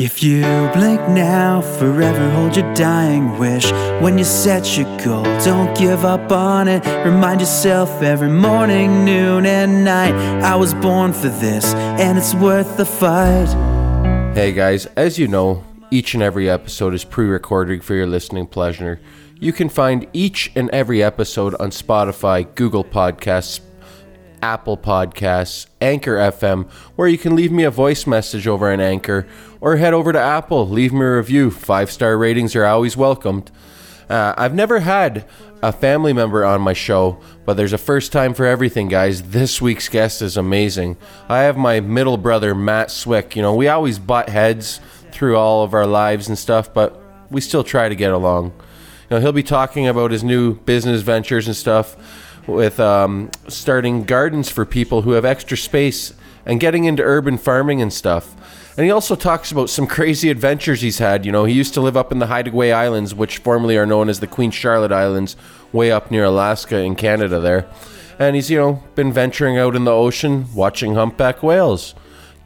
If you blink now, forever hold your dying wish. When you set your goal, don't give up on it. Remind yourself every morning, noon, and night. I was born for this, and it's worth the fight. Hey guys, as you know, each and every episode is pre recorded for your listening pleasure. You can find each and every episode on Spotify, Google Podcasts, Apple Podcasts, Anchor FM, where you can leave me a voice message over an Anchor, or head over to Apple, leave me a review. Five star ratings are always welcomed. Uh, I've never had a family member on my show, but there's a first time for everything, guys. This week's guest is amazing. I have my middle brother, Matt Swick. You know, we always butt heads through all of our lives and stuff, but we still try to get along. You know, he'll be talking about his new business ventures and stuff with um, starting gardens for people who have extra space and getting into urban farming and stuff. And he also talks about some crazy adventures he's had. You know, he used to live up in the Haida Gwaii Islands, which formerly are known as the Queen Charlotte Islands, way up near Alaska in Canada there. And he's, you know, been venturing out in the ocean, watching humpback whales.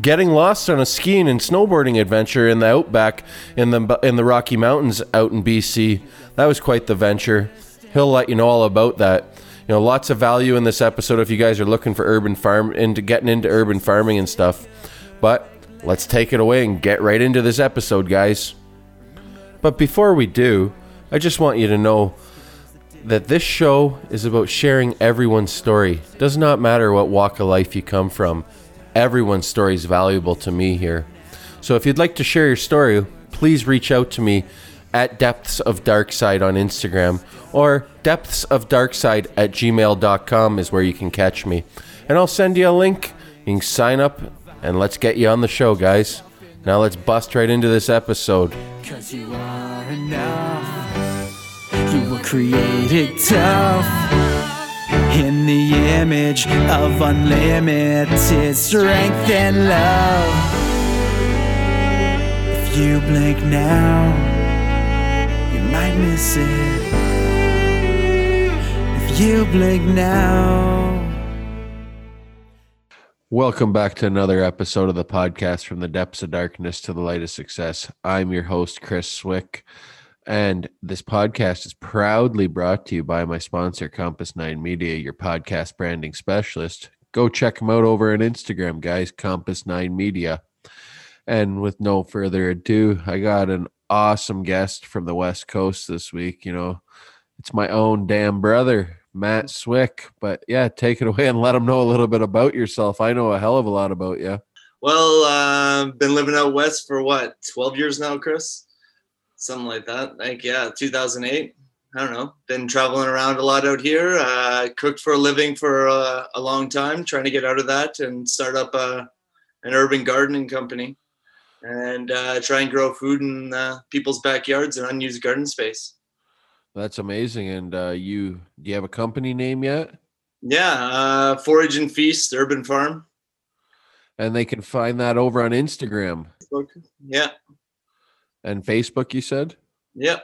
Getting lost on a skiing and snowboarding adventure in the outback in the in the Rocky Mountains out in BC. That was quite the venture. He'll let you know all about that know, lots of value in this episode if you guys are looking for urban farm into getting into urban farming and stuff. But let's take it away and get right into this episode, guys. But before we do, I just want you to know that this show is about sharing everyone's story. Does not matter what walk of life you come from. Everyone's story is valuable to me here. So if you'd like to share your story, please reach out to me at Depths of Darkside on Instagram or Depths of Darkside at gmail.com is where you can catch me. And I'll send you a link. You can sign up and let's get you on the show, guys. Now let's bust right into this episode. Cause you are enough. You were created tough. In the image of unlimited strength and love. If you blink now, might miss it. If you blink now. Welcome back to another episode of the podcast from the depths of darkness to the light of success. I'm your host, Chris Swick, and this podcast is proudly brought to you by my sponsor, Compass Nine Media, your podcast branding specialist. Go check them out over on Instagram, guys, Compass Nine Media. And with no further ado, I got an awesome guest from the West Coast this week. You know, it's my own damn brother, Matt Swick. But yeah, take it away and let them know a little bit about yourself. I know a hell of a lot about you. Well, uh, been living out west for what, 12 years now, Chris? Something like that. Like, yeah, 2008. I don't know. Been traveling around a lot out here. Uh, cooked for a living for uh, a long time, trying to get out of that and start up a, an urban gardening company and uh, try and grow food in uh, people's backyards and unused garden space. That's amazing. And uh, you, do you have a company name yet? Yeah, uh, Forage and Feast Urban Farm. And they can find that over on Instagram Yeah, and Facebook. You said yeah.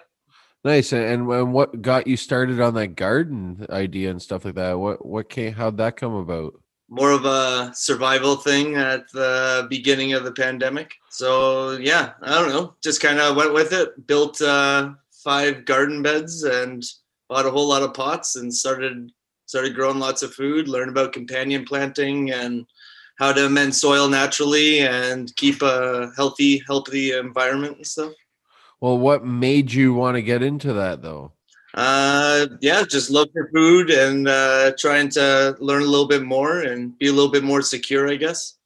nice. And, and what got you started on that garden idea and stuff like that? What what came? How'd that come about? More of a survival thing at the beginning of the pandemic. So yeah, I don't know, just kind of went with it. Built uh, five garden beds and bought a whole lot of pots and started started growing lots of food. Learned about companion planting and how to amend soil naturally and keep a healthy healthy environment and stuff. Well, what made you want to get into that though? Uh, yeah, just love for food and uh, trying to learn a little bit more and be a little bit more secure, I guess.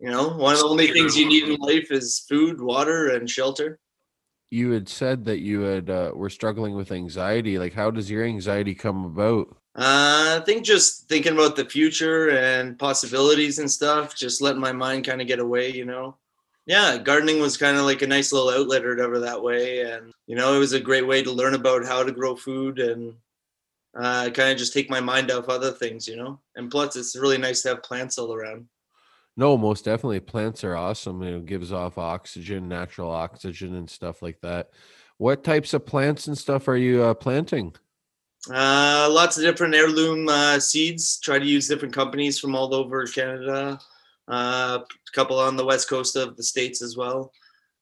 You know, one of the only things you need in life is food, water, and shelter. You had said that you had uh, were struggling with anxiety. Like, how does your anxiety come about? Uh, I think just thinking about the future and possibilities and stuff, just letting my mind kind of get away, you know. Yeah, gardening was kind of like a nice little outlet or whatever that way. And, you know, it was a great way to learn about how to grow food and uh, kind of just take my mind off other things, you know. And plus, it's really nice to have plants all around. No, most definitely. Plants are awesome. It gives off oxygen, natural oxygen, and stuff like that. What types of plants and stuff are you uh, planting? Uh, lots of different heirloom uh, seeds. Try to use different companies from all over Canada. Uh, a couple on the west coast of the states as well.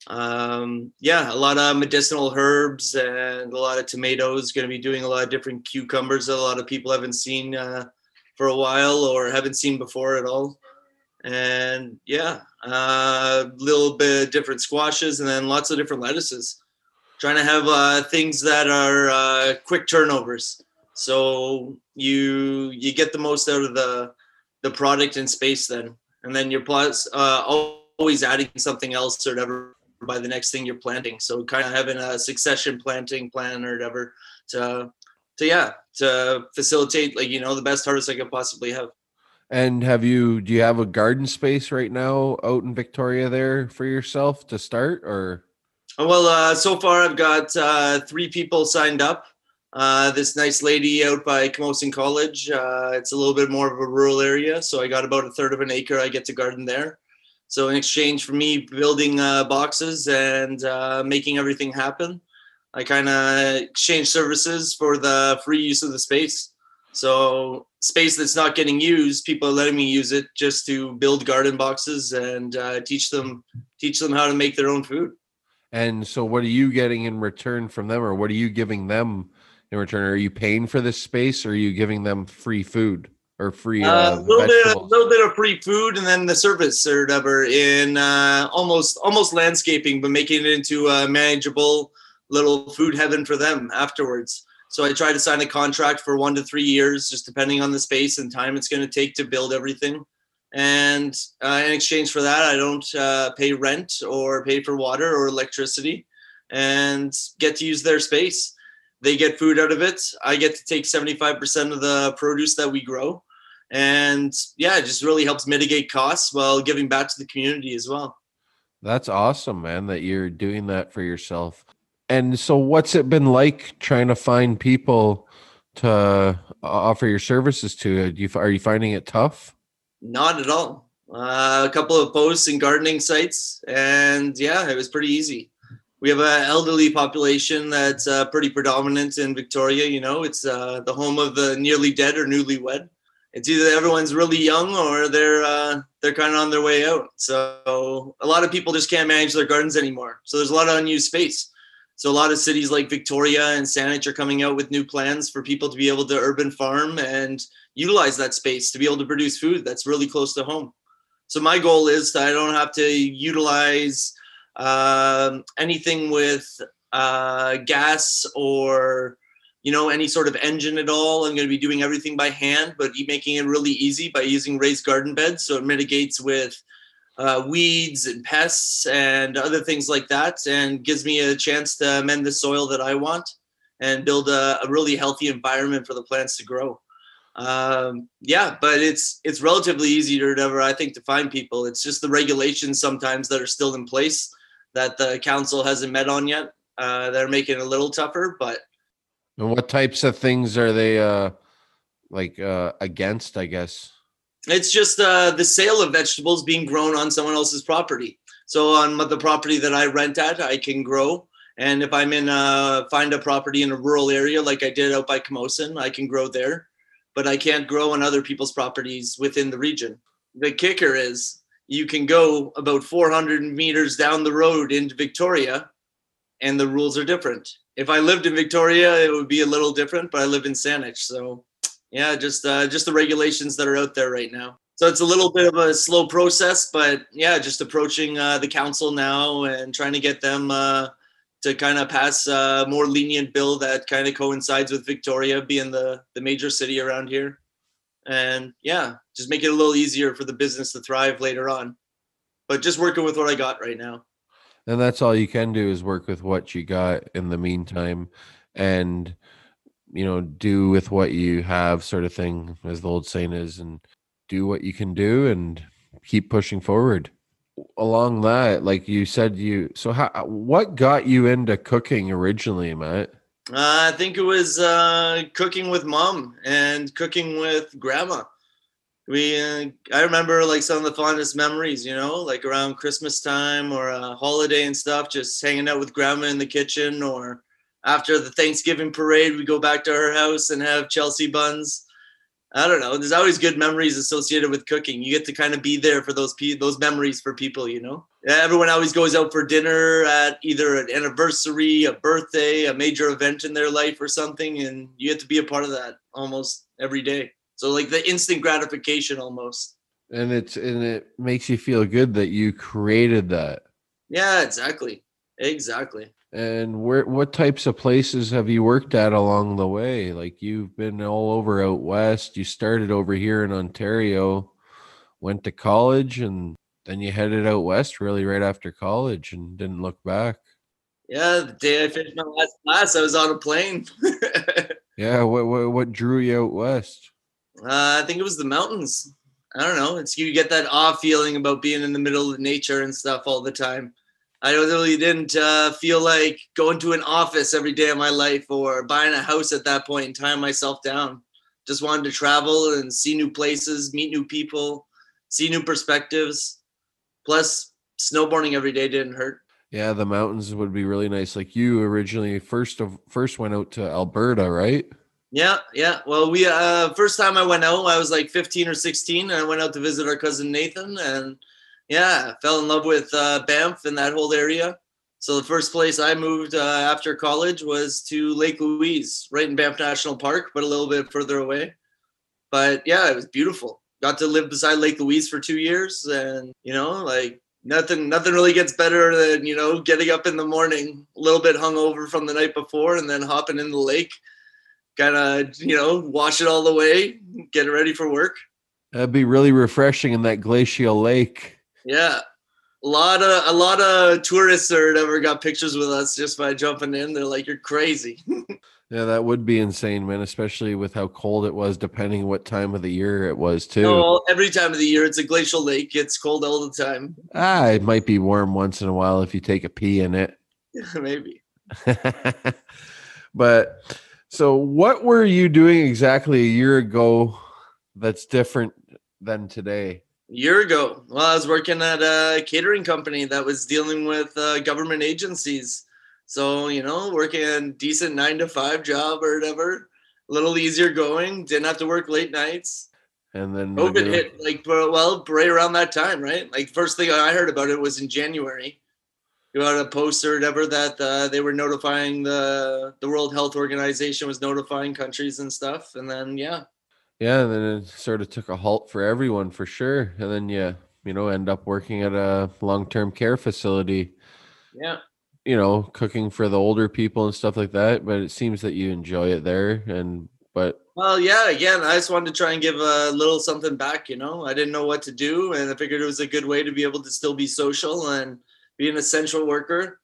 um, yeah, a lot of medicinal herbs and a lot of tomatoes. Going to be doing a lot of different cucumbers that a lot of people haven't seen uh, for a while or haven't seen before at all. And yeah, a uh, little bit different squashes and then lots of different lettuces. Trying to have uh, things that are uh, quick turnovers, so you you get the most out of the the product in space then, and then you're plus uh, always adding something else or whatever by the next thing you're planting. So kind of having a succession planting plan or whatever to to yeah to facilitate like you know the best harvest I could possibly have. And have you do you have a garden space right now out in Victoria there for yourself to start or? Well, uh, so far I've got uh, three people signed up. Uh, this nice lady out by Camosun College. Uh, it's a little bit more of a rural area, so I got about a third of an acre. I get to garden there. So in exchange for me building uh, boxes and uh, making everything happen, I kind of exchange services for the free use of the space. So space that's not getting used, people are letting me use it just to build garden boxes and uh, teach them teach them how to make their own food. And so, what are you getting in return from them, or what are you giving them in return? Are you paying for this space, or are you giving them free food? or free uh, uh, little bit, a little bit of free food, and then the service or whatever in uh, almost almost landscaping, but making it into a manageable little food heaven for them afterwards. So I try to sign a contract for one to three years, just depending on the space and time it's going to take to build everything. And uh, in exchange for that, I don't uh, pay rent or pay for water or electricity, and get to use their space. They get food out of it. I get to take 75% of the produce that we grow. And yeah it just really helps mitigate costs while giving back to the community as well. That's awesome man that you're doing that for yourself. And so what's it been like trying to find people to offer your services to? You are you finding it tough? Not at all. Uh, a couple of posts in gardening sites and yeah it was pretty easy we have an elderly population that's uh, pretty predominant in victoria you know it's uh, the home of the nearly dead or newlywed it's either everyone's really young or they're uh, they're kind of on their way out. So a lot of people just can't manage their gardens anymore. So there's a lot of unused space. So a lot of cities like Victoria and Saanich are coming out with new plans for people to be able to urban farm and utilize that space to be able to produce food that's really close to home. So my goal is that I don't have to utilize um, anything with uh, gas or you know, any sort of engine at all. I'm going to be doing everything by hand, but making it really easy by using raised garden beds. So it mitigates with uh, weeds and pests and other things like that, and gives me a chance to amend the soil that I want and build a, a really healthy environment for the plants to grow. Um, yeah, but it's it's relatively easy to whatever I think to find people. It's just the regulations sometimes that are still in place that the council hasn't met on yet. Uh, that are making it a little tougher, but and what types of things are they uh like uh against, I guess? It's just uh the sale of vegetables being grown on someone else's property. So on the property that I rent at, I can grow. And if I'm in a, find a property in a rural area like I did out by Camosun, I can grow there. But I can't grow on other people's properties within the region. The kicker is you can go about 400 meters down the road into Victoria and the rules are different if I lived in Victoria, it would be a little different, but I live in Saanich. So yeah, just uh, just the regulations that are out there right now. So it's a little bit of a slow process, but yeah, just approaching uh, the council now and trying to get them uh, to kind of pass a more lenient bill that kind of coincides with Victoria being the the major city around here. And yeah, just make it a little easier for the business to thrive later on. But just working with what I got right now. And that's all you can do is work with what you got in the meantime and you know do with what you have sort of thing as the old saying is and do what you can do and keep pushing forward. Along that like you said you so how what got you into cooking originally matt uh, i think it was uh, cooking with mom and cooking with grandma. We uh, i remember like some of the fondest memories you know like around christmas time or a holiday and stuff just hanging out with grandma in the kitchen or after the thanksgiving parade we go back to her house and have chelsea buns. I don't know there's always good memories associated with cooking. You get to kind of be there for those pe- those memories for people you know everyone always goes out for dinner at either an anniversary, a birthday, a major event in their life or something, and you get to be a part of that almost every day. So like the instant gratification almost. And it's and it makes you feel good that you created that. Yeah, exactly. Exactly. And where what types of places have you worked at along the way? Like you've been all over out west. You started over here in Ontario, went to college and then you headed out west really right after college and didn't look back. Yeah, the day I finished my last class, I was on a plane. yeah, what, what what drew you out west? Uh, I think it was the mountains. I don't know. It's you get that awe feeling about being in the middle of nature and stuff all the time. I really didn't uh, feel like going to an office every day of my life or buying a house at that point and tying myself down. Just wanted to travel and see new places, meet new people, see new perspectives. Plus, snowboarding every day didn't hurt. Yeah, the mountains would be really nice. Like you originally first of first went out to Alberta, right? Yeah, yeah. Well, we uh first time I went out, I was like 15 or 16, and I went out to visit our cousin Nathan, and yeah, fell in love with uh, Banff and that whole area. So the first place I moved uh, after college was to Lake Louise, right in Banff National Park, but a little bit further away. But yeah, it was beautiful. Got to live beside Lake Louise for two years, and you know, like nothing, nothing really gets better than you know getting up in the morning, a little bit hungover from the night before, and then hopping in the lake, kind of you know wash it all away, get it ready for work. That'd be really refreshing in that glacial lake. Yeah, a lot of a lot of tourists or whatever got pictures with us just by jumping in. They're like, "You're crazy." yeah, that would be insane, man. Especially with how cold it was, depending what time of the year it was too. No, every time of the year, it's a glacial lake. It's cold all the time. Ah, it might be warm once in a while if you take a pee in it. Maybe. but so, what were you doing exactly a year ago that's different than today? A year ago, well, I was working at a catering company that was dealing with uh, government agencies. So, you know, working a decent nine to five job or whatever, a little easier going, didn't have to work late nights. And then COVID hit like, well, right around that time, right? Like, first thing I heard about it was in January you had a post or whatever that uh, they were notifying the the World Health Organization was notifying countries and stuff, and then yeah, yeah, and then it sort of took a halt for everyone for sure, and then yeah, you know, end up working at a long term care facility. Yeah, you know, cooking for the older people and stuff like that. But it seems that you enjoy it there, and but well, yeah, again, I just wanted to try and give a little something back. You know, I didn't know what to do, and I figured it was a good way to be able to still be social and be an essential worker.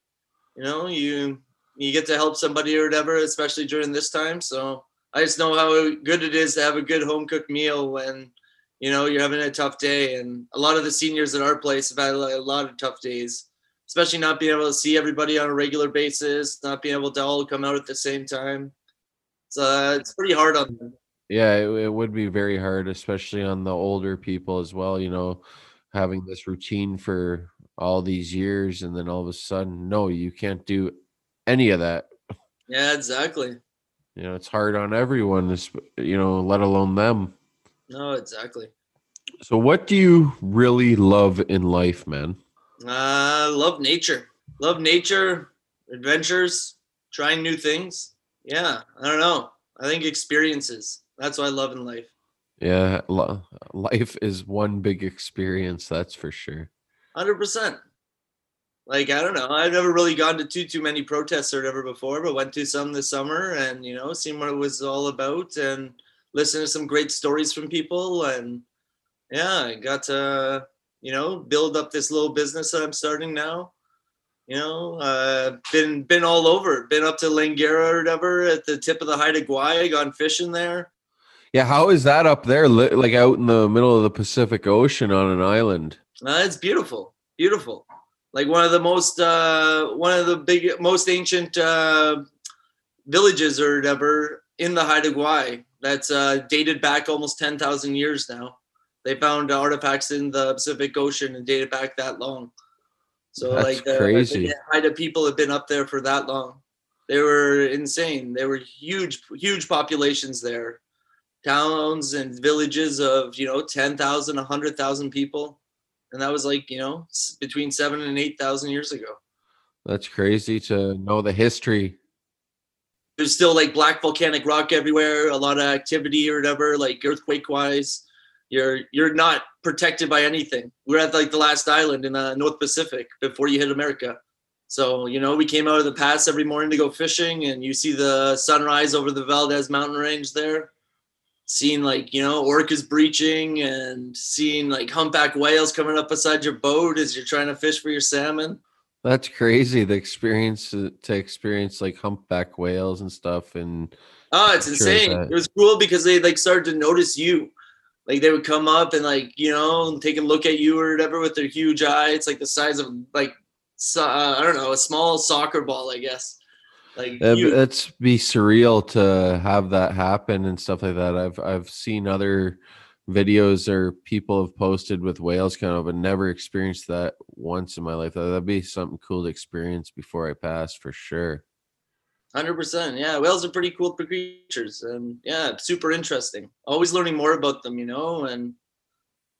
You know, you you get to help somebody or whatever, especially during this time. So I just know how good it is to have a good home cooked meal when you know you're having a tough day. And a lot of the seniors at our place have had a lot of tough days, especially not being able to see everybody on a regular basis, not being able to all come out at the same time. So uh, it's pretty hard on them. Yeah, it, it would be very hard, especially on the older people as well. You know, having this routine for all these years and then all of a sudden no you can't do any of that yeah exactly you know it's hard on everyone you know let alone them no exactly so what do you really love in life man uh love nature. Love nature adventures trying new things. Yeah i don't know. I think experiences. That's what i love in life. Yeah life is one big experience that's for sure. Hundred percent. Like I don't know, I've never really gone to too too many protests or whatever before, but went to some this summer and you know seen what it was all about and listened to some great stories from people and yeah, I got to you know build up this little business that I'm starting now. You know, uh, been been all over, been up to Langara or whatever at the tip of the Haida Gwaii, gone fishing there. Yeah, how is that up there? Like out in the middle of the Pacific Ocean on an island? Uh, it's beautiful, beautiful. Like one of the most, uh, one of the big, most ancient uh, villages or whatever in the Haida Gwaii that's uh, dated back almost 10,000 years now. They found artifacts in the Pacific Ocean and dated back that long. So that's like the, crazy. Haida people have been up there for that long. They were insane. They were huge, huge populations there. Towns and villages of, you know, 10,000, 100,000 people and that was like you know between seven and eight thousand years ago. That's crazy to know the history. There's still like black volcanic rock everywhere, a lot of activity or whatever, like earthquake wise. You're you're not protected by anything. We're at like the last island in the North Pacific before you hit America. So, you know, we came out of the pass every morning to go fishing and you see the sunrise over the Valdez mountain range there. Seeing like, you know, orcas breaching and seeing like humpback whales coming up beside your boat as you're trying to fish for your salmon. That's crazy. The experience to to experience like humpback whales and stuff, and Oh, it's insane. that. It was cool because they like started to notice you. Like they would come up and like, you know, take a look at you or whatever with their huge eye. It's like the size of like so, uh, I don't know, a small soccer ball, I guess. Like. It's be surreal to have that happen and stuff like that. I've I've seen other videos or people have posted with whales kind of, but never experienced that once in my life. That'd be something cool to experience before I pass for sure. Hundred percent. Yeah, whales are pretty cool creatures, and yeah, super interesting. Always learning more about them, you know. And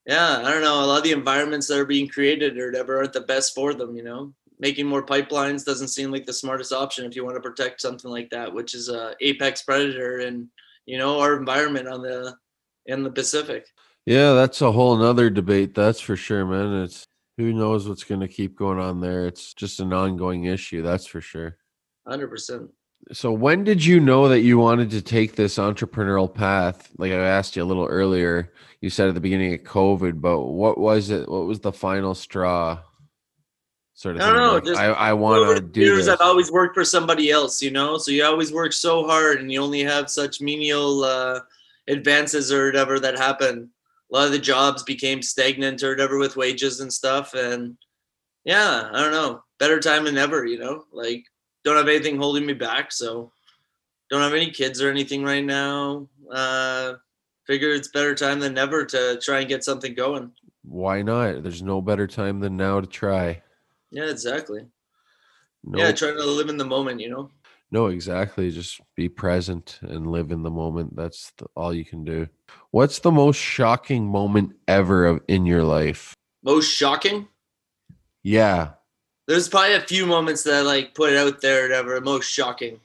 yeah, I don't know. A lot of the environments that are being created or whatever aren't the best for them, you know. Making more pipelines doesn't seem like the smartest option if you want to protect something like that, which is a apex predator and you know our environment on the in the Pacific. Yeah, that's a whole nother debate. That's for sure, man. It's who knows what's going to keep going on there. It's just an ongoing issue. That's for sure. Hundred percent. So when did you know that you wanted to take this entrepreneurial path? Like I asked you a little earlier, you said at the beginning of COVID, but what was it? What was the final straw? Sort of I don't know, like, just I, I want to do years, this. I've always worked for somebody else, you know. So you always work so hard, and you only have such menial uh, advances or whatever that happen. A lot of the jobs became stagnant or whatever with wages and stuff, and yeah, I don't know. Better time than ever, you know. Like don't have anything holding me back, so don't have any kids or anything right now. Uh, figure it's better time than ever to try and get something going. Why not? There's no better time than now to try. Yeah, exactly. No, Yeah, try to live in the moment, you know. no, exactly. Just be present and live in the moment. That's the, all you can do. What's the most shocking moment ever of in your life? Most shocking. Yeah, there's probably a few moments that I like put it out there or whatever most shocking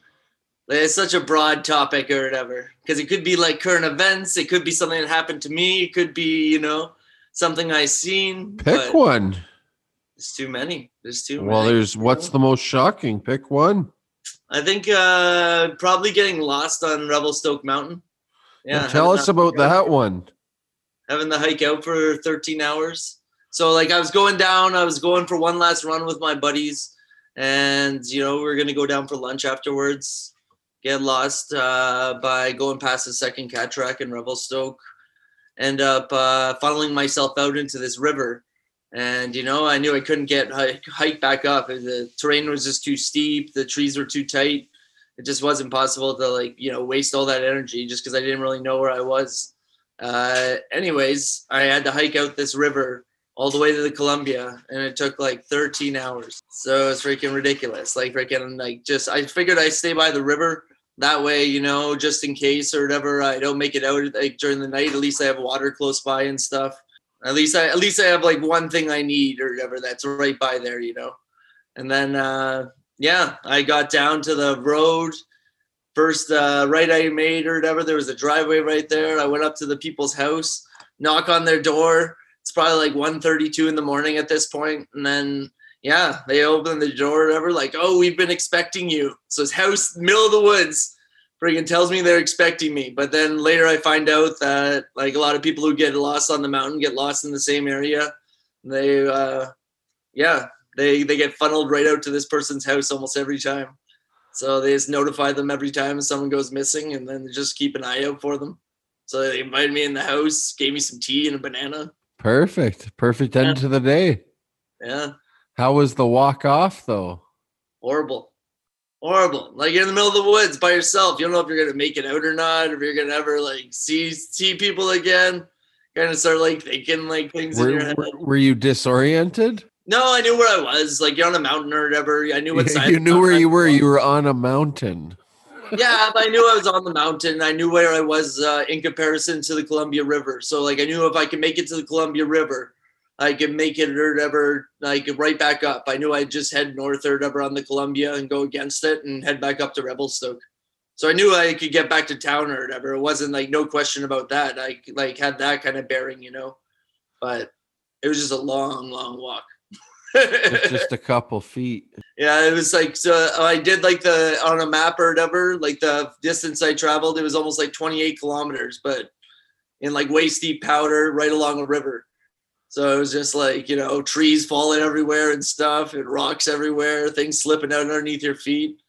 Like, it's such a broad topic or whatever because it could be like current events it could be something that happened to me it could be you know something i seen pick one. there's too many there's too Well, many there's what's the most shocking? Pick one. i think uh probably getting lost on revelstoke mountain Yeah, tell us about that one. having the hike out for 13 hours. So like I was going down, I was going for one last run with my buddies, and you know we are gonna go down for lunch afterwards. Get lost uh, by going past the second cat track in Revelstoke. End up uh, funneling myself out into this river, and you know I knew I couldn't get hike, hike back up. The terrain was just too steep. The trees were too tight. It just wasn't possible to like you know waste all that energy just because I didn't really know where I was. Uh, anyways, I had to hike out this river all the way to the Columbia, and it took like 13 hours. So it's freaking ridiculous. Like freaking like just I figured I'd stay by the river that way, you know, just in case or whatever I don't make it out like during the night. At least I have water close by and stuff. At least I at least I have like one thing I need or whatever that's right by there, you know. And then uh yeah, I got down to the road first uh, right I made or whatever. There was a driveway right there. I went up to the people's house, knock on their door. It's probably like 1.32 in the morning at this point, and then yeah, they open the door or whatever. Like, oh, we've been expecting you. So his house, middle of the woods, freaking tells me they're expecting me. But then later I find out that like a lot of people who get lost on the mountain get lost in the same area. They uh, yeah, they they get funneled right out to this person's house almost every time. So they just notify them every time someone goes missing, and then just keep an eye out for them. So they invited me in the house, gave me some tea and a banana. Perfect. Perfect end Yeah. to the day. Yeah, How was the walk off though? horrible, horrible. Like you're in the middle of the woods by yourself. You don't know if you're gonna make it out or not, if you're gonna ever like see see people again. Kind of start like thinking like things in your Were, head. were, were you disoriented? No, I knew where I was. Like you're on a mountain or whatever. I knew what side. you knew where you were. You were on a mountain. Yeah, I knew I was on the mountain. I knew where I was uh, in comparison to the Columbia River. So like I knew if I could make it to the Columbia River, I could make it or whatever, like right back up. I knew I'd just head north or whatever on the Columbia and go against it and head back up to Revelstoke. So I knew I could get back to town or whatever. It wasn't like no question about that. I like had that kind of bearing, you know. But it was just a long, long walk. It's just a couple feet. Yeah, it was like so uh, I did like the on a map or whatever, like the distance I traveled, it was almost like 28 kilometers, but in like waist deep powder right along a river. So it was just like, you know, trees falling everywhere and stuff and rocks everywhere, things slipping out underneath your feet.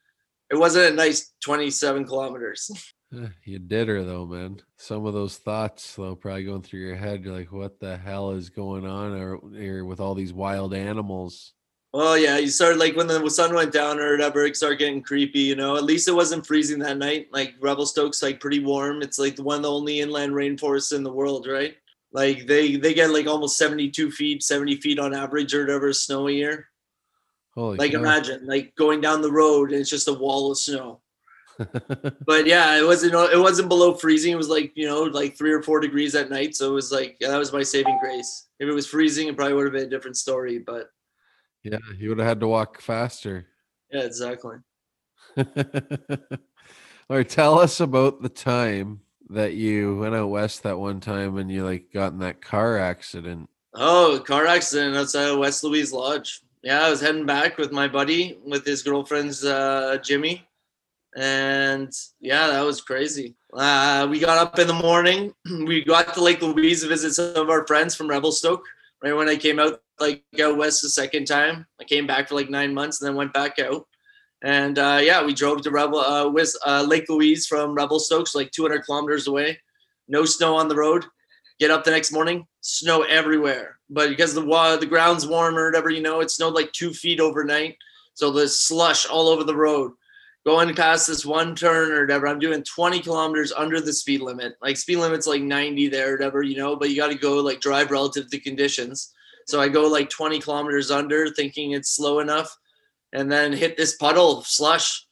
It wasn't a nice 27 kilometers. Eh, You did her though, man. Some of those thoughts though probably going through your head. You're like, what the hell is going on or, here with all these wild animals? Well, yeah, you started like when the sun went down or whatever, it started getting creepy, you know. At least it wasn't freezing that night. Like Revelstoke's like pretty warm. It's like the one of the only inland rainforests in the world, right? Like they they get like almost 72 feet, 70 feet on average or whatever snow a year. Holy Like cow. imagine like going down the road and it's just a wall of snow. But yeah, it wasn't it wasn't below freezing. It was like, you know, like three or four degrees at night. So it was like that was my saving grace. If it was freezing, it probably would have been a different story. But yeah, you would have had to walk faster. yeah, exactly. All right, tell us about the time that you went out west that one time and you like got in that car accident. Oh, car accident outside of West Louise Lodge. Yeah, I was heading back with my buddy, with his girlfriend's uh, Jimmy, and yeah, that was crazy. Uh, we got up in the morning. We got to Lake Louise to visit some of our friends from Revelstoke. Right when I came out, like out west the second time, I came back for like nine months and then went back out. And uh, yeah, we drove to Rebel, uh, Wis- uh, Lake Louise from Revelstoke, so like 200 kilometers away. No snow on the road get up the next morning, snow everywhere. But because the wa- the ground's warm or whatever, you know, it snowed like two feet overnight. So there's slush all over the road. Going past this one turn or whatever, I'm doing 20 kilometers under the speed limit. Like speed limit's like 90 there, or whatever, you know, but you got to go like drive relative to conditions. So I go like 20 kilometers under, thinking it's slow enough, and then hit this puddle slush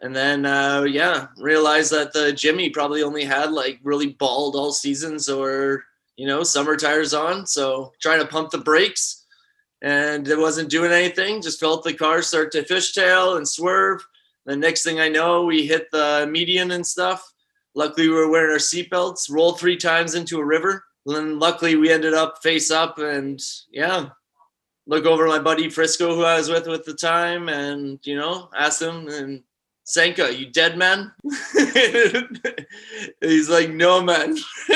and then uh, yeah realized that the jimmy probably only had like really bald all seasons or you know summer tires on so trying to pump the brakes and it wasn't doing anything just felt the car start to fishtail and swerve the next thing i know we hit the median and stuff luckily we were wearing our seatbelts rolled three times into a river and then luckily we ended up face up and yeah look over my buddy frisco who i was with at the time and you know ask him and Senka, you dead man? He's like, no man.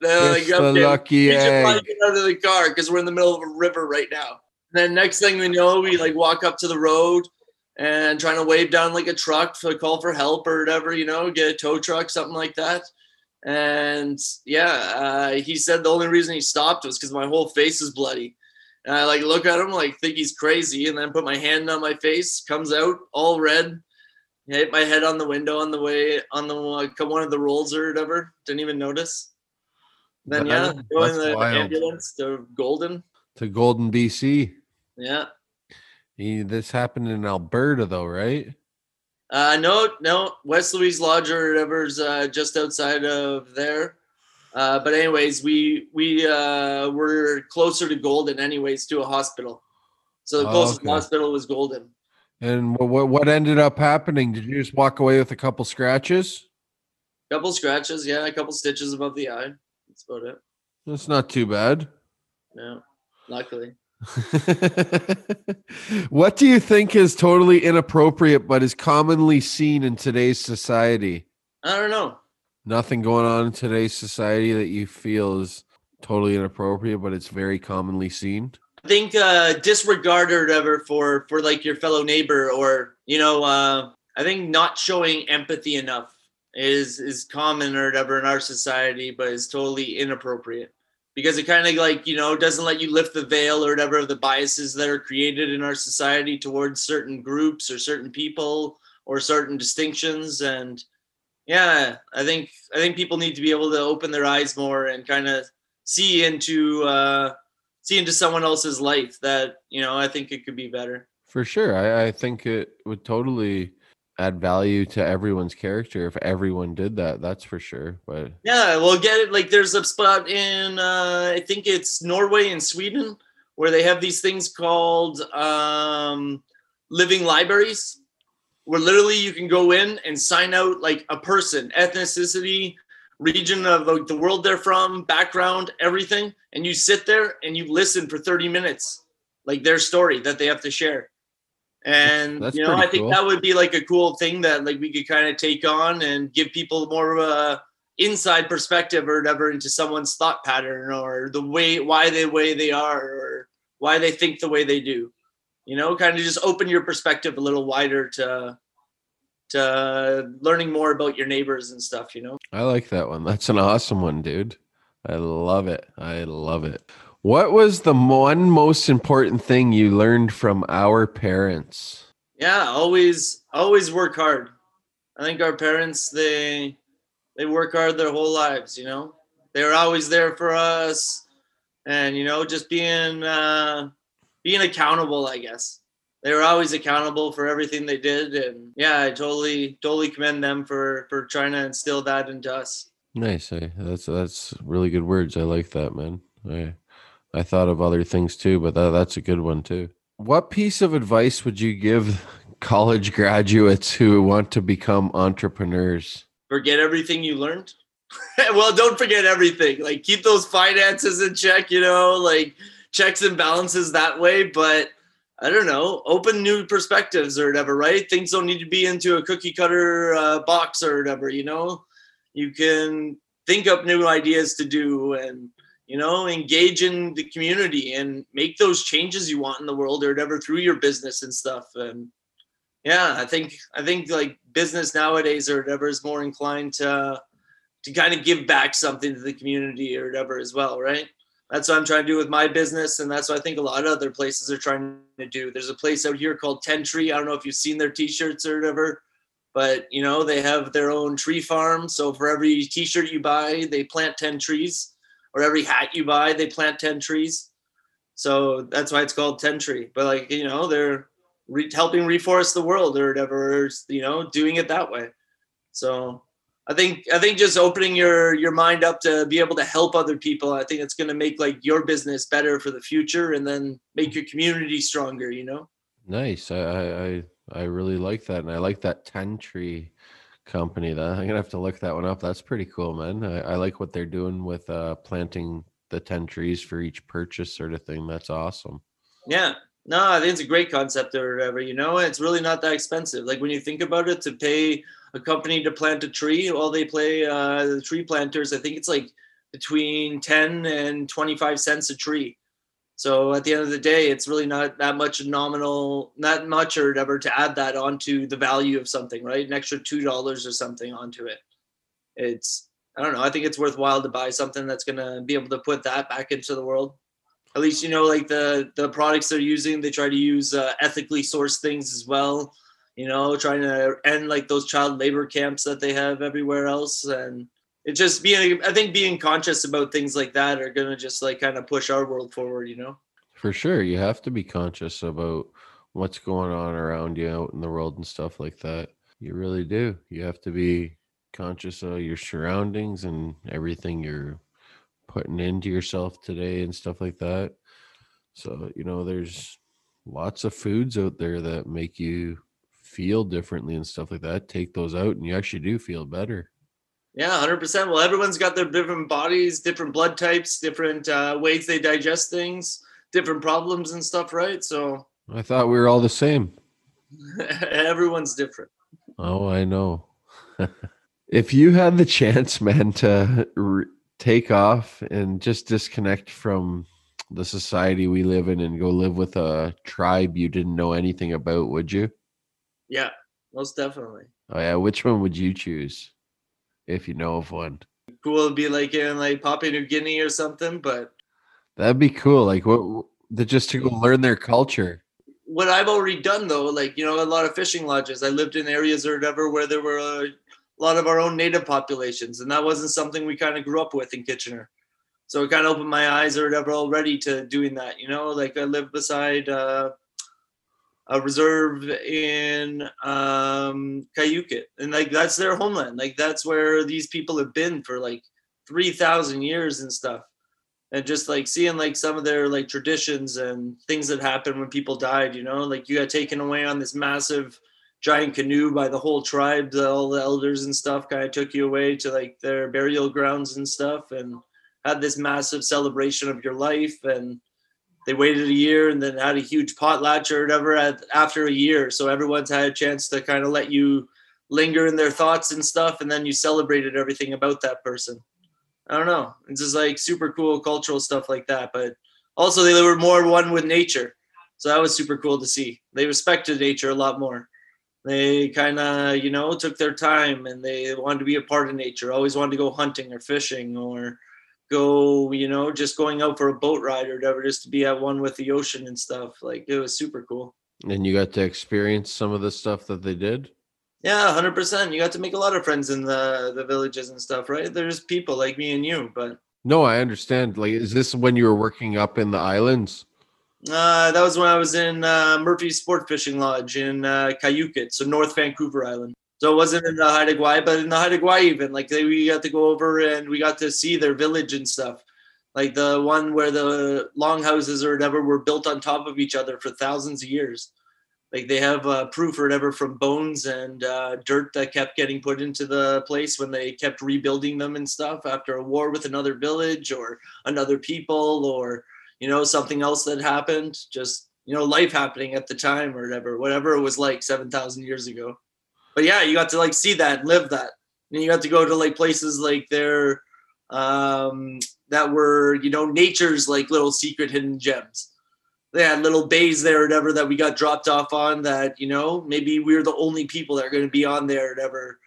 They're like, a lucky we should probably get out of the car because we're in the middle of a river right now. And Then next thing we know, we like walk up to the road and trying to wave down like a truck for call for help or whatever, you know, get a tow truck, something like that. And yeah, uh, he said the only reason he stopped was because my whole face is bloody. And I like look at him like think he's crazy, and then put my hand on my face, comes out all red, hit my head on the window on the way on the one of the rolls or whatever. Didn't even notice. Then yeah, That- go in the wild. ambulance to Golden. To Golden, BC. Yeah. He- This happened in Alberta though, right? Uh, no, no, West Louise Lodge or whatever's uh, just outside of there. Uh, but anyways, we we uh, were closer to Golden, anyways, to a hospital. So the Oh, closest okay. hospital was Golden. And what, what what ended up happening? Did you just walk away with a couple scratches? Couple scratches, yeah, a couple stitches above the eye. That's about it. That's not too bad. Yeah, luckily. what do you think is totally inappropriate but is commonly seen in today's society? I don't know. Nothing going on in today's society that you feel is totally inappropriate, but it's very commonly seen. I think uh, disregard or whatever for for like your fellow neighbor, or you know, uh, I think not showing empathy enough is is common or whatever in our society, but is totally inappropriate because it kind of like you know doesn't let you lift the veil or whatever of the biases that are created in our society towards certain groups or certain people or certain distinctions and yeah i think i think people need to be able to open their eyes more and kind of see into uh see into someone else's life that you know i think it could be better For sure. I, I think it would totally add value to everyone's character if everyone did that. That's for sure. But Yeah, well, get it. Like, there's a spot in, uh, I think it's Norway and Sweden, where they have these things called um, living libraries, where literally you can go in and sign out like a person, ethnicity, region of like, the world they're from, background, everything, and you sit there and you listen for 30 minutes, like their story that they have to share. And That's you know, I think cool. that would be like a cool thing that like we could kind of take on and give people more of a inside perspective or whatever into someone's thought pattern or the way why they way they are or why they think the way they do. You know, kind of just open your perspective a little wider to to learning more about your neighbors and stuff, you know. I like that one. That's an awesome one, dude. I love it. I love it. What was the one most important thing you learned from our parents? Yeah, always always work hard. I think our parents they they work hard their whole lives, you know. They're always there for us and you know just being uh being accountable, I guess. They were always accountable for everything they did and yeah, I totally totally commend them for for trying to instill that into us. Nice. That's that's really good words. I like that, man. I I thought of other things too, but that, that's a good one too. What piece of advice would you give college graduates who want to become entrepreneurs? forget everything you learned. well, don't forget everything. Like keep those finances in check, you know, like checks and balances that way. But I don't know, open new perspectives or whatever, right? Things don't need to be into a cookie cutter uh, box or whatever, you know. You can think up new ideas to do and you know engage in the community and make those changes you want in the world or whatever through your business and stuff. And yeah i think i think like business nowadays or whatever is more inclined to to kind of give back something to the community or whatever as well right? That's what i'm trying to do with my business and that's what i think a lot of other places are trying to do. There's a place out here called tentree i don't know if you've seen their t-shirts or whatever but you know they have their own tree farm. So for every t-shirt you buy they plant 10 trees or every hat you buy they plant 10 trees. So that's why it's called 10 tree. But like you know they're re- helping reforest the world or whatever you know doing it that way. So i think i think just opening your your mind up to be able to help other people i think it's going to make like your business better for the future and then make your community stronger you know? Nice. I I I, really like that, and I like that tentree company. That I'm gonna have to look that one up. That's pretty cool, man. I, I like what they're doing with uh planting the ten trees for each purchase, sort of thing. That's awesome. Yeah. No, I think it's a great concept or whatever, you know, it's really not that expensive. Like when you think about it, to pay a company to plant a tree, while they play uh, the tree planters, I think it's like between 10 and 25 cents a tree. So at the end of the day, it's really not that much nominal, not much or whatever to add that onto the value of something, right? An extra $2 or something onto it. It's, I don't know, I think it's worthwhile to buy something that's to be able to put that back into the world at least you know like the the products they're using they try to use uh, ethically sourced things as well you know trying to end like those child labor camps that they have everywhere else and it just being i think being conscious about things like that are to just like kind of push our world forward you know For sure, you have to be conscious about what's going on around you out in the world and stuff like that. You really do. You have to be conscious of your surroundings and everything you're putting into yourself today and stuff like that. So, you know, there's lots of foods out there that make you feel differently and stuff like that. Take those out and you actually do feel better. Yeah 100% well everyone's got their different bodies different blood types different uh, ways they digest things different problems and stuff right so I thought we were all the same. everyone's different Oh, I know. if you had the chance, man, to re- take off and just disconnect from the society we live in and go live with a tribe you didn't know anything about, would you? yeah most definitely Oh, yeah. Which one would you choose if you know of one? cool to be like in like papua new guinea or something but That'd be cool. Like, what, the, just to go learn their culture. what I've already done though, like you know, a lot of fishing lodges. I lived in areas or whatever where there were a lot of our own native populations, and that wasn't something we kind of grew up with in Kitchener. So it kind of opened my eyes or whatever already to doing that. You know, like I live beside uh, a reserve in um. And like that's their homeland. Like that's where these people have been for like 3000 years and stuff. And just like seeing like some of their like traditions and things that happened when people died, you know, like you got taken away on this massive giant canoe by the whole tribe, the, all the elders and stuff kind of took you away to like their burial grounds and stuff and had this massive celebration of your life and they waited a year and then had a huge potlatch or whatever at, after a year. So everyone's had a chance to kind of let you linger in their thoughts and stuff, and then you celebrated everything about that person. I don't know. It's just like super cool cultural stuff like that. But also they were more one with nature. So that was super cool to see. They respected nature a lot more. They kind of, you know, took their time and they wanted to be a part of nature. Always wanted to go hunting or fishing or go, you know, just going out for a boat ride or whatever, just to be at one with the ocean and stuff. Like it was super cool. And you got to experience some of the stuff that they did. Yeah, hundred percent. You got to make a lot of friends in the the villages and stuff, right? There's people like me and you, but no, I understand. Like, is this when you were working up in the islands? Uh, that was when I was in uh, Murphy's Sport Fishing Lodge in uh, so North Vancouver Island. So it wasn't in the Haida Gwaii, but in the Haida Gwaii even like they, we got to go over and we got to see their village and stuff. Like the one where the longhouses or whatever were built on top of each other for thousands of years. Like they have uh, proof or whatever from bones and uh, dirt that kept getting put into the place when they kept rebuilding them and stuff after a war with another village or another people or you know something else that happened. Just you know life happening at the time or whatever, whatever it was like seven thousand years ago but yeah, you got to like see that, live that, and you got to go to like places like there um, that were you know nature's like little secret hidden gems. They had little bays there, or whatever, that we got dropped off on. That you know maybe we are the only people that are going to be on there, or whatever,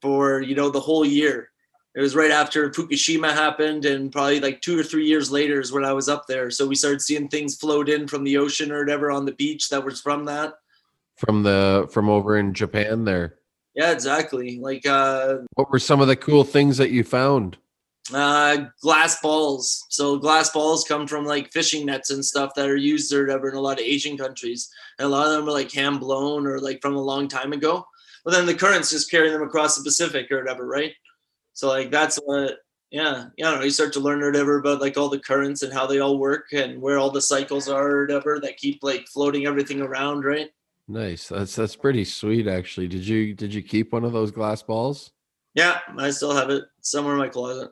for you know the whole year. It was right after Fukushima happened, and probably like two or three years later is when I was up there. So we started seeing things float in from the ocean or whatever on the beach that was from that. From the from over in Japan there. Yeah, exactly. Like, uh, what were some of the cool things that you found? Uh, glass balls. So glass balls come from like fishing nets and stuff that are used or whatever in a lot of Asian countries, and a lot of them are like hand blown or like from a long time ago. But then the currents just carry them across the Pacific or whatever, right? So like that's what, yeah, you know, you start to learn or whatever about like all the currents and how they all work and where all the cycles are or whatever that keep like floating everything around, right? Nice. That's that's pretty sweet actually. Did you did you keep one of those glass balls? Yeah, I still have it somewhere in my closet.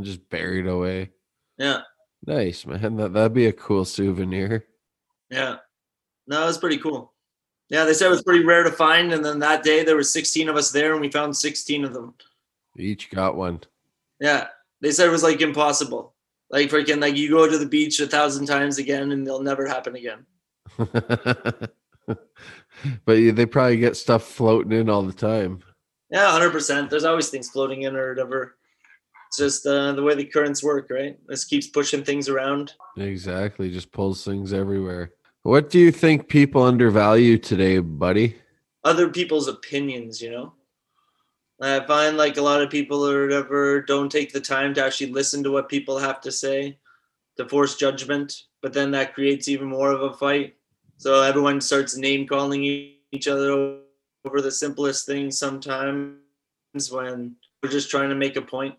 Just buried away. Yeah. Nice, man. That that'd be a cool souvenir. Yeah. No, it was pretty cool. Yeah, they said it was pretty rare to find, and then that day there were 16 of us there, and we found 16 of them. each got one. Yeah, they said it was like impossible. Like freaking, like you go to the beach a thousand times again, and they'll never happen again. but they probably get stuff floating in all the time. Yeah, hundred percent. There's always things floating in or whatever. It's just uh, the way the currents work, right? This keeps pushing things around. Exactly, just pulls things everywhere. What do you think people undervalue today, buddy? Other people's opinions, you know. I find like a lot of people or whatever don't take the time to actually listen to what people have to say to force judgment, but then that creates even more of a fight. So everyone starts name calling each other over the simplest things sometimes when we're just trying to make a point.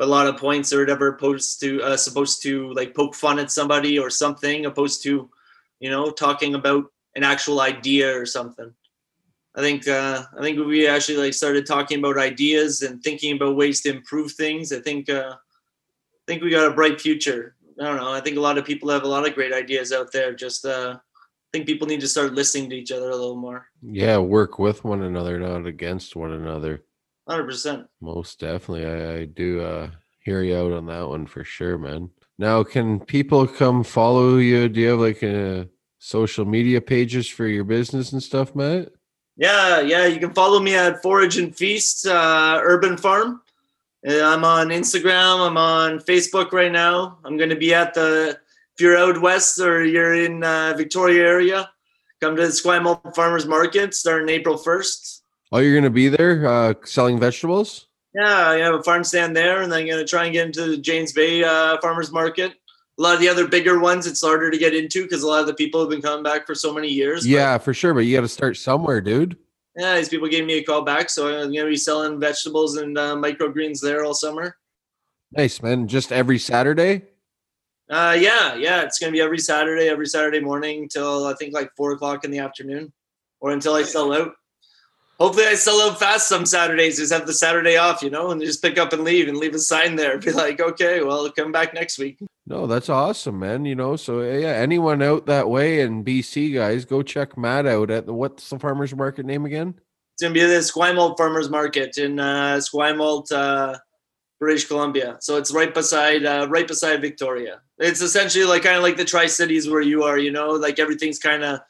A lot of points are whatever opposed to uh, supposed to like poke fun at somebody or something, opposed to, you know, talking about an actual idea or something. I think uh, I think we actually like started talking about ideas and thinking about ways to improve things. I think uh, I think we got a bright future. I don't know. I think a lot of people have a lot of great ideas out there. Just uh, think people need to start listening to each other a little more. Yeah, work with one another, not against one another. Hundred percent. Most definitely, I, I do uh, hear you out on that one for sure, man. Now, can people come follow you? Do you have like a social media pages for your business and stuff, Matt? Yeah, yeah. You can follow me at Forage and Feast uh, Urban Farm. I'm on Instagram. I'm on Facebook right now. I'm going to be at the if you're out west or you're in uh, Victoria area, come to the Esquimalt Farmers Market starting April 1st. Oh, you're going to be there uh, selling vegetables? Yeah, I have a farm stand there, and then I'm going to try and get into the James Bay uh, Farmers Market a lot of the other bigger ones, it's harder to get into because a lot of the people have been coming back for so many years. Yeah, for sure. But you got to start somewhere, dude. yeah, these people gave me a call back, so I'm gonna be selling vegetables and uh, microgreens there all summer. Nice, man. Just every Saturday. Uh, yeah, yeah, it's gonna be every Saturday, every Saturday morning till I think like four o'clock in the afternoon, or until I sell out. Hopefully, I sell out fast some Saturdays. Just have the Saturday off, you know, and just pick up and leave and leave a sign there. Be like, okay, well, come back next week. No, that's awesome, man. You know, so yeah, anyone out that way in BC, guys, go check Matt out at the what's the farmers market name again? It's gonna be the Esquimalt Farmers Market in uh, uh, British Columbia. So it's right beside, uh, right beside Victoria. It's essentially like kind of like the Tri Cities where you are. You know, like everything's kind of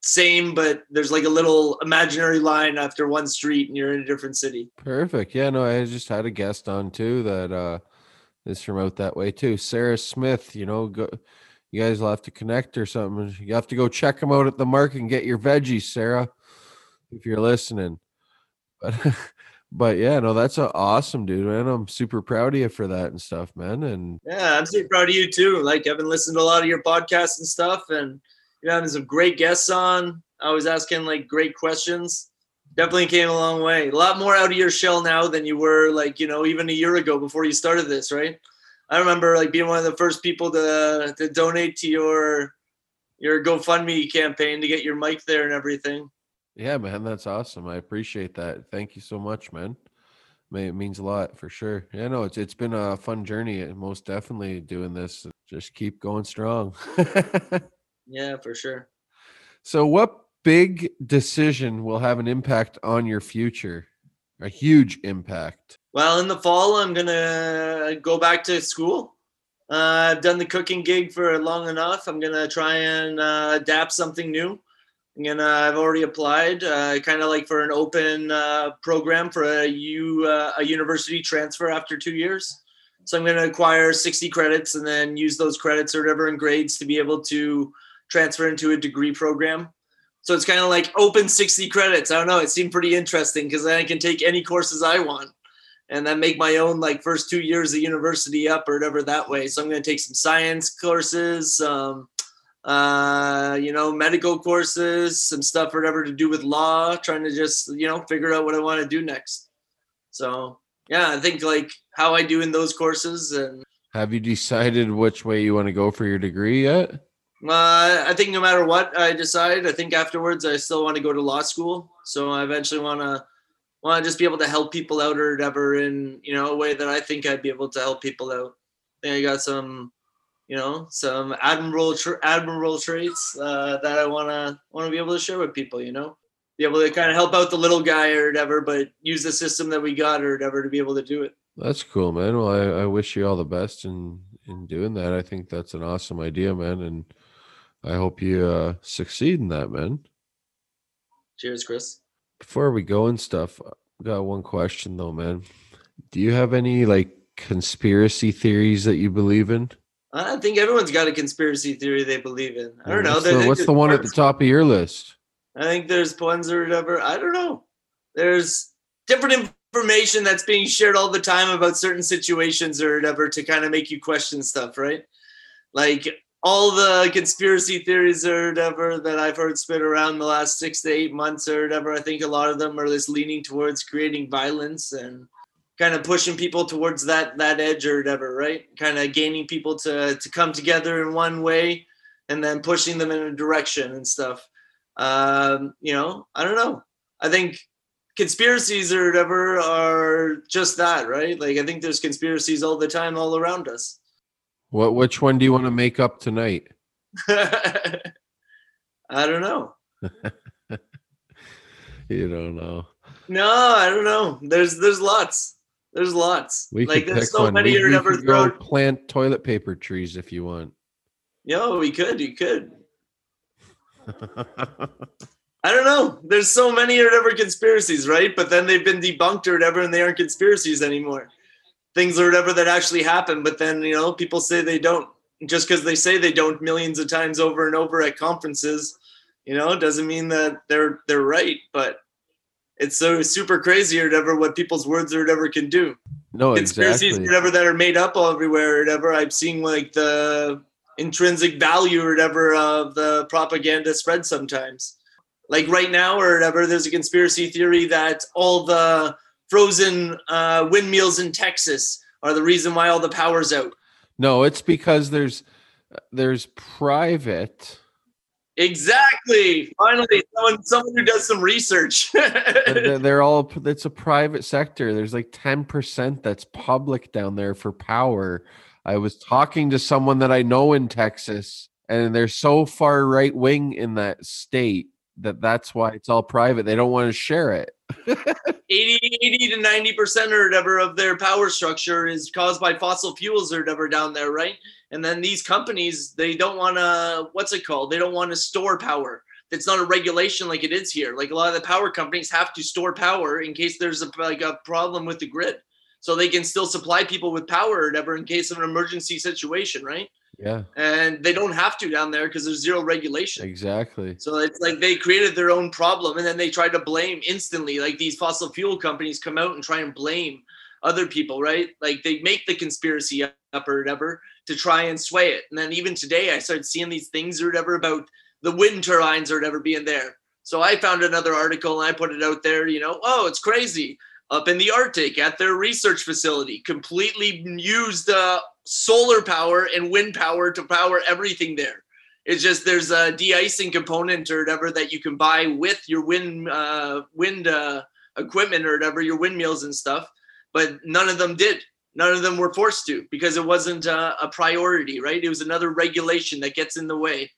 same, but there's like a little imaginary line after one street, and you're in a different city. Perfect. Yeah, no, I just had a guest on too that uh is from out that way too. Sarah Smith, you know, go you guys will have to connect or something. You have to go check them out at the market and get your veggies, Sarah, if you're listening. But but yeah, no, that's a awesome, dude, man. I'm super proud of you for that and stuff, man. And Yeah, I'm super proud of you too. Like I've been listening to a lot of your podcasts and stuff, and you're having some great guests on. I was asking like great questions. Definitely came a long way. A lot more out of your shell now than you were like, you know, even a year ago before you started this, right? I remember like being one of the first people to to donate to your your GoFundMe campaign to get your mic there and everything. Yeah, man, that's awesome. I appreciate that. Thank you so much, man. It means a lot for sure. Yeah, no, it's it's been a fun journey. and Most definitely doing this. Just keep going strong. Yeah, for sure. So, what big decision will have an impact on your future? A huge impact. Well, in the fall, I'm gonna go back to school. Uh, I've done the cooking gig for long enough. I'm gonna try and uh, adapt something new. I'm gonna. I've already applied, uh, kind of like for an open uh, program for a U uh, a university transfer after two years. So I'm gonna acquire 60 credits and then use those credits or whatever in grades to be able to transfer into a degree program. So it's kind of like open 60 credits. I don't know. It seemed pretty interesting because then I can take any courses I want and then make my own like first two years of university up or whatever that way. So I'm going to take some science courses, some uh, you know, medical courses, some stuff whatever to do with law, trying to just, you know, figure out what I want to do next. So yeah, I think like how I do in those courses and Have you decided which way you want to go for your degree yet? Uh, I think no matter what I decide, I think afterwards I still want to go to law school. So I eventually want to want to just be able to help people out or whatever in you know a way that I think I'd be able to help people out. I think I got some, you know, some admirable tra- admirable traits uh, that I want to want to be able to share with people. You know, be able to kind of help out the little guy or whatever, but use the system that we got or whatever to be able to do it. That's cool, man. Well, I, I wish you all the best in in doing that. I think that's an awesome idea, man, and I hope you uh, succeed in that, man. Cheers, Chris. Before we go and stuff, I got one question though, man. Do you have any like conspiracy theories that you believe in? I think everyone's got a conspiracy theory they believe in. I don't know. The, what's the one at the top of your list? I think there's ones or whatever. I don't know. There's different information that's being shared all the time about certain situations or whatever to kind of make you question stuff, right? Like all the conspiracy theories or whatever that I've heard spit around the last six to eight months or whatever. I think a lot of them are just leaning towards creating violence and kind of pushing people towards that that edge or whatever, right? Kind of gaining people to to come together in one way and then pushing them in a direction and stuff um, you know, I don't know. I think conspiracies or whatever are just that, right? Like I think there's conspiracies all the time, all around us. What which one do you want to make up tonight? I don't know. You don't know. No, I don't know. There's there's lots. There's lots. We like could there's pick so one. many we, you're we never thrown. plant toilet paper trees if you want. Yo, we could, you could. I don't know. There's so many or whatever conspiracies, right? But then they've been debunked or whatever, and they aren't conspiracies anymore. Things or whatever that actually happen, but then you know people say they don't just because they say they don't millions of times over and over at conferences. You know, doesn't mean that they're they're right. But it's so super crazy or whatever what people's words or whatever can do no, conspiracies exactly. whatever that are made up all everywhere or whatever. I'm seeing like the intrinsic value or whatever of the propaganda spread sometimes. Like right now or whatever, there's a conspiracy theory that all the frozen uh, windmills in Texas are the reason why all the power's out. No, it's because there's there's private. Exactly. Finally, someone someone who does some research. they're, all it's a private sector. There's like 10% that's public down there for power. I was talking to someone that I know in Texas and they're so far right wing in that state that that's why it's all private. They don't want to share it. 80, 80 to 90% or whatever of their power structure is caused by fossil fuels or whatever down there, right? And then these companies, they don't want to, what's it called? They don't want to store power. It's not a regulation like it is here. Like a lot of the power companies have to store power in case there's a, like a problem with the grid. So they can still supply people with power or whatever in case of an emergency situation, right? Yeah. And they don't have to down there because there's zero regulation. Exactly. So it's like they created their own problem and then they try to blame instantly. Like these fossil fuel companies come out and try and blame other people, right? Like they make the conspiracy up or whatever to try and sway it. And then even today I started seeing these things or whatever about the wind turbines or whatever being there. So I found another article and I put it out there, you know, oh, it's crazy up in the Arctic at their research facility, completely used uh, solar power and wind power to power everything there. It's just there's a de-icing component or whatever that you can buy with your wind uh, wind uh, equipment or whatever, your windmills and stuff. But none of them did. None of them were forced to because it wasn't uh, a priority, right? It was another regulation that gets in the way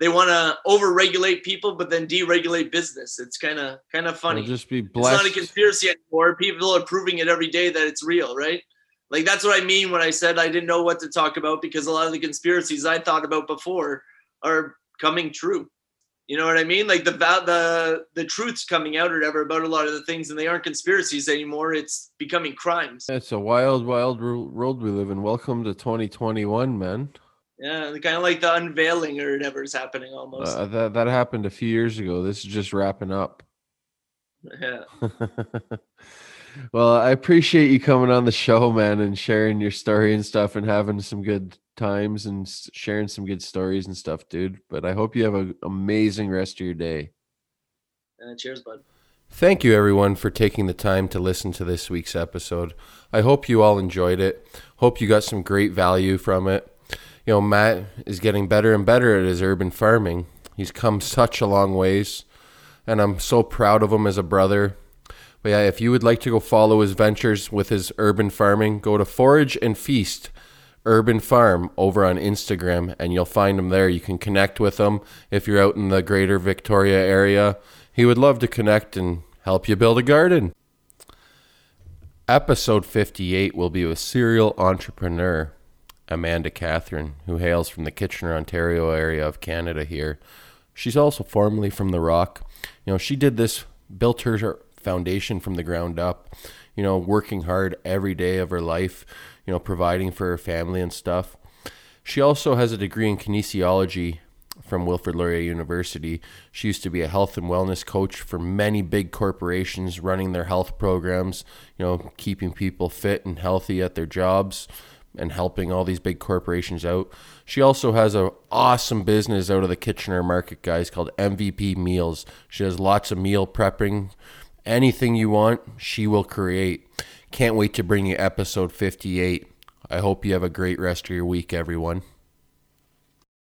they want to over-regulate people but then deregulate business it's kind of kind of funny It'll just be blessed. it's not a conspiracy anymore people are proving it every day that it's real right like that's what i mean when i said i didn't know what to talk about because a lot of the conspiracies i thought about before are coming true you know what i mean like the the the truth's coming out or whatever about a lot of the things and they aren't conspiracies anymore it's becoming crimes It's a wild, wild world we live in. Welcome to 2021, man. yeah kind of like the unveiling or whatever is happening almost Uh, that that happened a few years ago. This is just wrapping up. yeah well, I appreciate you coming on the show, man, and sharing your story and stuff, and having some good times and sharing some good stories and stuff, dude. But I hope you have an amazing rest of your day. Uh, cheers bud Thank you, everyone, for taking the time to listen to this week's episode. I hope you all enjoyed it. Hope you got some great value from it. You know, Matt is getting better and better at his urban farming. He's come such a long ways, and I'm so proud of him as a brother. But yeah, if you would like to go follow his ventures with his urban farming, go to Forage and Feast Urban Farm over on Instagram, and you'll find him there. You can connect with him if you're out in the greater Victoria area. He would love to connect and help you build a garden. Episode 58 will be with serial entrepreneur Amanda Catherine, who hails from the Kitchener, Ontario area of Canada here. She's also formerly from The Rock. You know, she did this, built her foundation from the ground up, you know, working hard every day of her life, you know, providing for her family and stuff. She also has a degree in kinesiology from Wilfrid Laurier University. She used to be a health and wellness coach for many big corporations running their health programs, you know, keeping people fit and healthy at their jobs and helping all these big corporations out. She also has an awesome business out of the Kitchener market, guys, called MVP Meals. She has lots of meal prepping. Anything you want, she will create. Can't wait to bring you episode 58. I hope you have a great rest of your week, everyone.